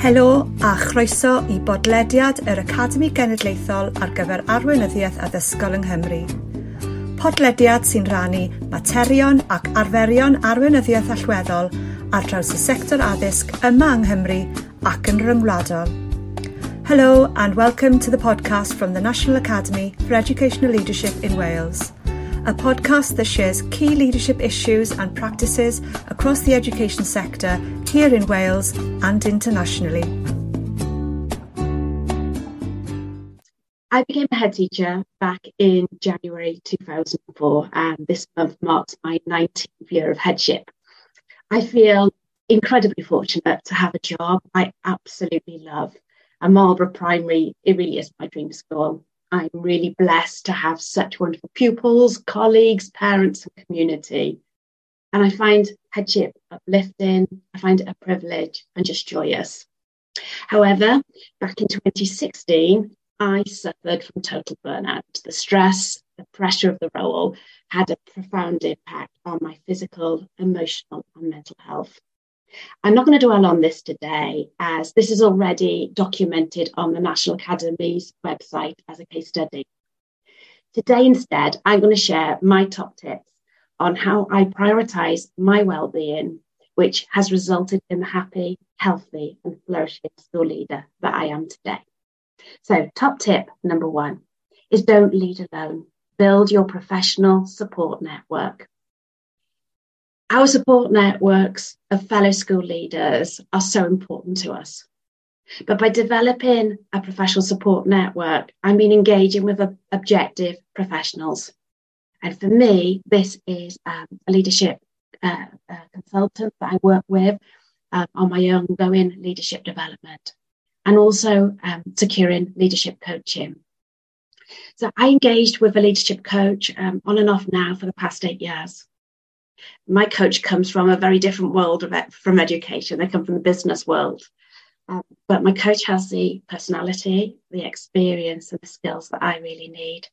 Helo a chroeso i bodlediad yr Academi Genedlaethol ar gyfer arweinyddiaeth addysgol yng Nghymru. Podlediad sy'n rannu materion ac arferion arweinyddiaeth allweddol ar draws y sector addysg yma yng Nghymru ac yn ryngwladol. Hello and welcome to the podcast from the National Academy for Educational Leadership in Wales. A podcast that shares key leadership issues and practices across the education sector here in Wales and internationally. I became a head teacher back in January 2004, and this month marks my 19th year of headship. I feel incredibly fortunate to have a job I absolutely love. And Marlborough Primary, it really is my dream school. I'm really blessed to have such wonderful pupils, colleagues, parents, and community. And I find headship uplifting, I find it a privilege and just joyous. However, back in 2016, I suffered from total burnout. The stress, the pressure of the role had a profound impact on my physical, emotional, and mental health. I'm not going to dwell on this today, as this is already documented on the National Academy's website as a case study. Today, instead, I'm going to share my top tips on how I prioritize my well-being, which has resulted in the happy, healthy, and flourishing school leader that I am today. So, top tip number one is don't lead alone. Build your professional support network. Our support networks of fellow school leaders are so important to us. But by developing a professional support network, I mean engaging with objective professionals. And for me, this is um, a leadership uh, uh, consultant that I work with um, on my ongoing leadership development and also um, securing leadership coaching. So I engaged with a leadership coach um, on and off now for the past eight years my coach comes from a very different world of from education. They come from the business world. Um, but my coach has the personality, the experience, and the skills that I really need.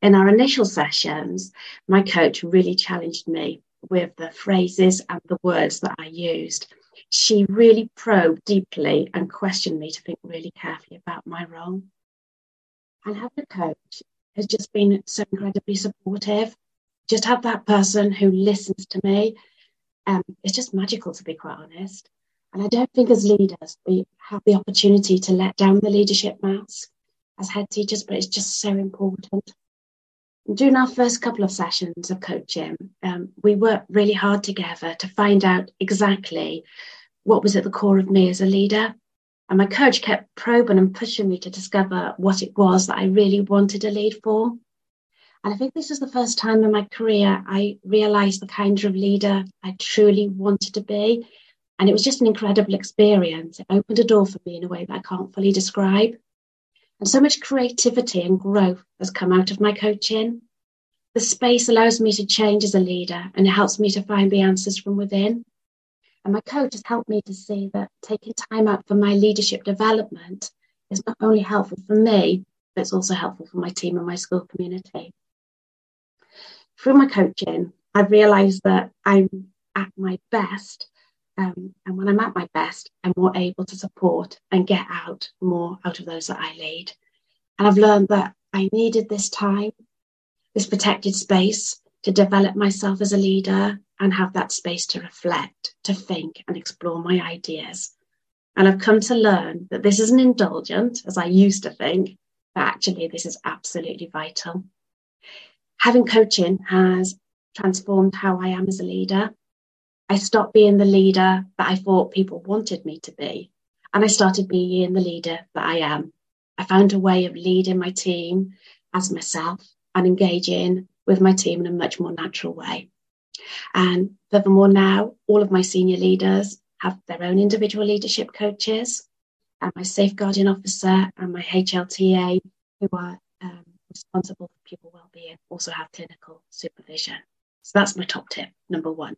In our initial sessions, my coach really challenged me with the phrases and the words that I used. She really probed deeply and questioned me to think really carefully about my role. And having a coach has just been so incredibly supportive just have that person who listens to me. Um, it's just magical, to be quite honest. And I don't think as leaders we have the opportunity to let down the leadership mask as head teachers, but it's just so important. During our first couple of sessions of coaching, um, we worked really hard together to find out exactly what was at the core of me as a leader. And my coach kept probing and pushing me to discover what it was that I really wanted to lead for. And I think this is the first time in my career I realized the kind of leader I truly wanted to be. And it was just an incredible experience. It opened a door for me in a way that I can't fully describe. And so much creativity and growth has come out of my coaching. The space allows me to change as a leader and it helps me to find the answers from within. And my coach has helped me to see that taking time out for my leadership development is not only helpful for me, but it's also helpful for my team and my school community through my coaching, I've realized that I'm at my best. Um, and when I'm at my best, I'm more able to support and get out more out of those that I lead. And I've learned that I needed this time, this protected space to develop myself as a leader and have that space to reflect, to think, and explore my ideas. And I've come to learn that this isn't indulgent, as I used to think, but actually, this is absolutely vital having coaching has transformed how I am as a leader. I stopped being the leader that I thought people wanted me to be, and I started being the leader that I am. I found a way of leading my team as myself and engaging with my team in a much more natural way. And furthermore, now all of my senior leaders have their own individual leadership coaches, and my safeguarding officer and my HLTA, who are um, responsible for pupil well-being also have clinical supervision. So that's my top tip, number one.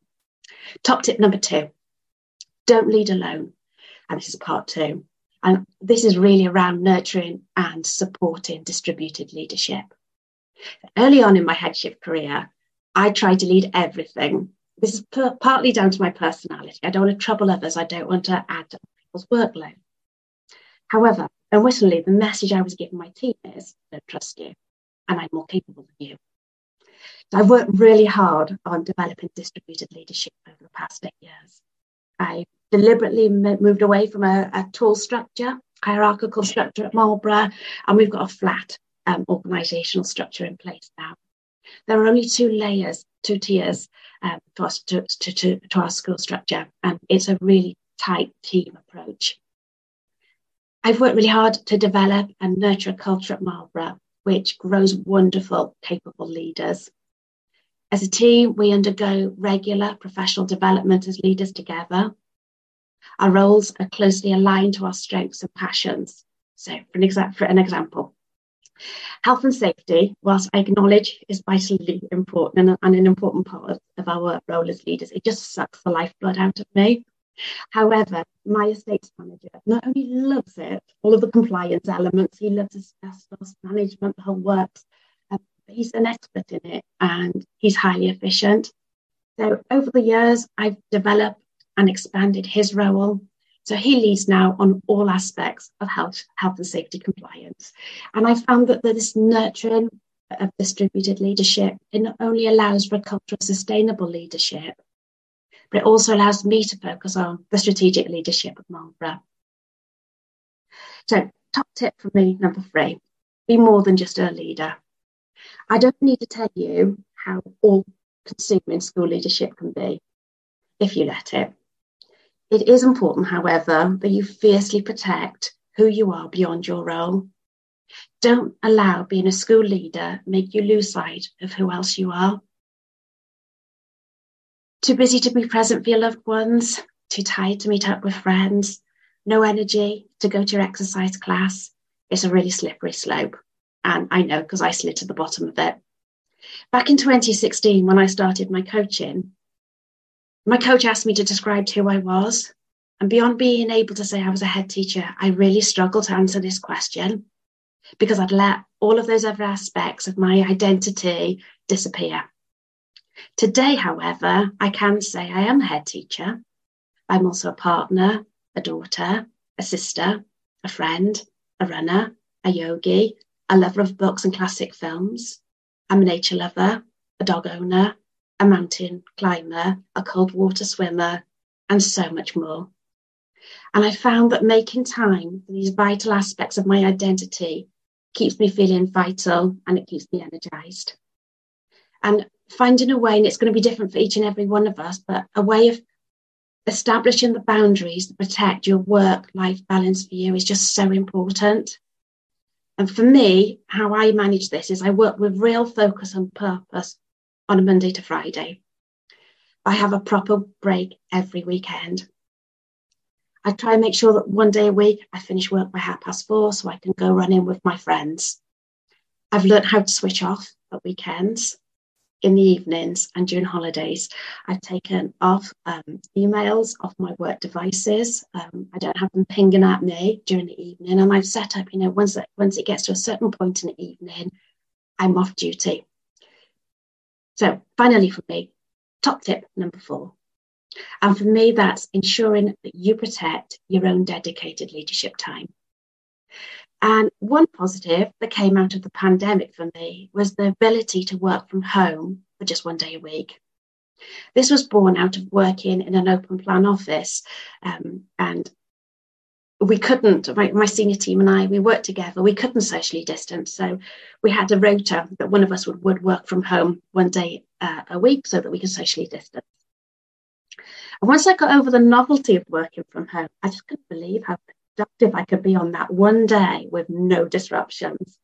Top tip number two, don't lead alone. And this is part two. And this is really around nurturing and supporting distributed leadership. Early on in my headship career, I tried to lead everything. This is p- partly down to my personality. I don't want to trouble others. I don't want to add to people's workload. However, unwittingly, the message I was giving my team is don't trust you, and I'm more capable than you. So I've worked really hard on developing distributed leadership over the past eight years. I deliberately moved away from a, a tall structure, hierarchical structure at Marlborough, and we've got a flat um, organisational structure in place now. There are only two layers, two tiers um, to, to, to, to, to our school structure, and it's a really tight team approach. I've worked really hard to develop and nurture a culture at Marlborough which grows wonderful, capable leaders. As a team, we undergo regular professional development as leaders together. Our roles are closely aligned to our strengths and passions. So, for an, exa- for an example, health and safety, whilst I acknowledge is vitally important and, and an important part of our role as leaders, it just sucks the lifeblood out of me. However, my estates manager not only loves it, all of the compliance elements, he loves asbestos management, the whole works. Um, he's an expert in it and he's highly efficient. So over the years, I've developed and expanded his role. So he leads now on all aspects of health, health and safety compliance. And I found that this nurturing of distributed leadership, it not only allows for a culture of sustainable leadership, but it also allows me to focus on the strategic leadership of Marlborough. So, top tip for me, number three be more than just a leader. I don't need to tell you how all consuming school leadership can be if you let it. It is important, however, that you fiercely protect who you are beyond your role. Don't allow being a school leader make you lose sight of who else you are. Too busy to be present for your loved ones, too tired to meet up with friends, no energy to go to your exercise class. It's a really slippery slope. And I know because I slid to the bottom of it. Back in 2016, when I started my coaching, my coach asked me to describe who I was. And beyond being able to say I was a head teacher, I really struggled to answer this question because I'd let all of those other aspects of my identity disappear. Today, however, I can say I am a head teacher. I'm also a partner, a daughter, a sister, a friend, a runner, a yogi, a lover of books and classic films. I'm a nature lover, a dog owner, a mountain climber, a cold water swimmer, and so much more. And I found that making time for these vital aspects of my identity keeps me feeling vital and it keeps me energized. And finding a way, and it's going to be different for each and every one of us, but a way of establishing the boundaries to protect your work life balance for you is just so important. And for me, how I manage this is I work with real focus and purpose on a Monday to Friday. I have a proper break every weekend. I try and make sure that one day a week I finish work by half past four so I can go running with my friends. I've learned how to switch off at weekends in the evenings and during holidays. I've taken off um, emails off my work devices. Um, I don't have them pinging at me during the evening. And I've set up, you know, once once it gets to a certain point in the evening, I'm off duty. So finally for me, top tip number four. And for me, that's ensuring that you protect your own dedicated leadership time. And one positive that came out of the pandemic for me was the ability to work from home for just one day a week. This was born out of working in an open plan office. Um, and we couldn't, my, my, senior team and I, we worked together, we couldn't socially distance. So we had a rota that one of us would, would work from home one day uh, a week so that we could socially distance. And once I got over the novelty of working from home, I just couldn't believe how productive I could be on that one day with no disruptions.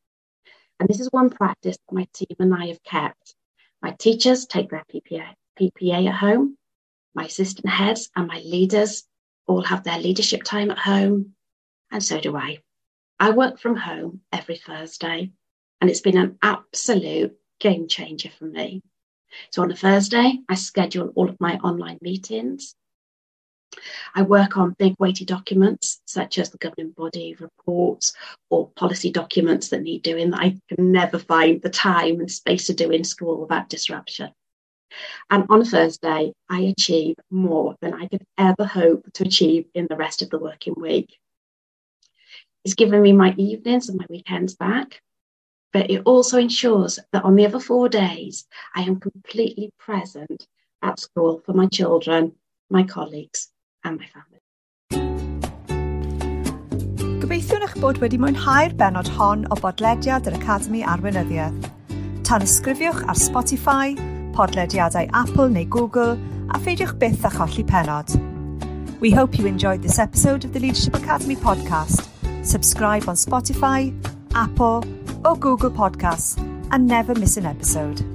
And this is one practice that my team and I have kept. My teachers take their PPA, PPA at home. My assistant heads and my leaders all have their leadership time at home. And so do I. I work from home every Thursday, and it's been an absolute game changer for me. So on a Thursday, I schedule all of my online meetings. I work on big weighty documents such as the governing body reports or policy documents that need doing that I can never find the time and space to do in school without disruption. And on a Thursday, I achieve more than I could ever hope to achieve in the rest of the working week. It's given me my evenings and my weekends back, but it also ensures that on the other four days, I am completely present at school for my children, my colleagues, and my family. Gobeithiwn eich bod wedi mwynhau'r benod hon o bodlediad yr Academi Arweinyddiaeth. Tan ysgrifiwch ar Spotify, podlediadau Apple neu Google, a pheidiwch byth a cholli penod. We hope you enjoyed this episode of the Leadership Academy podcast. Subscribe on Spotify, Apple, or Google Podcasts and never miss an episode.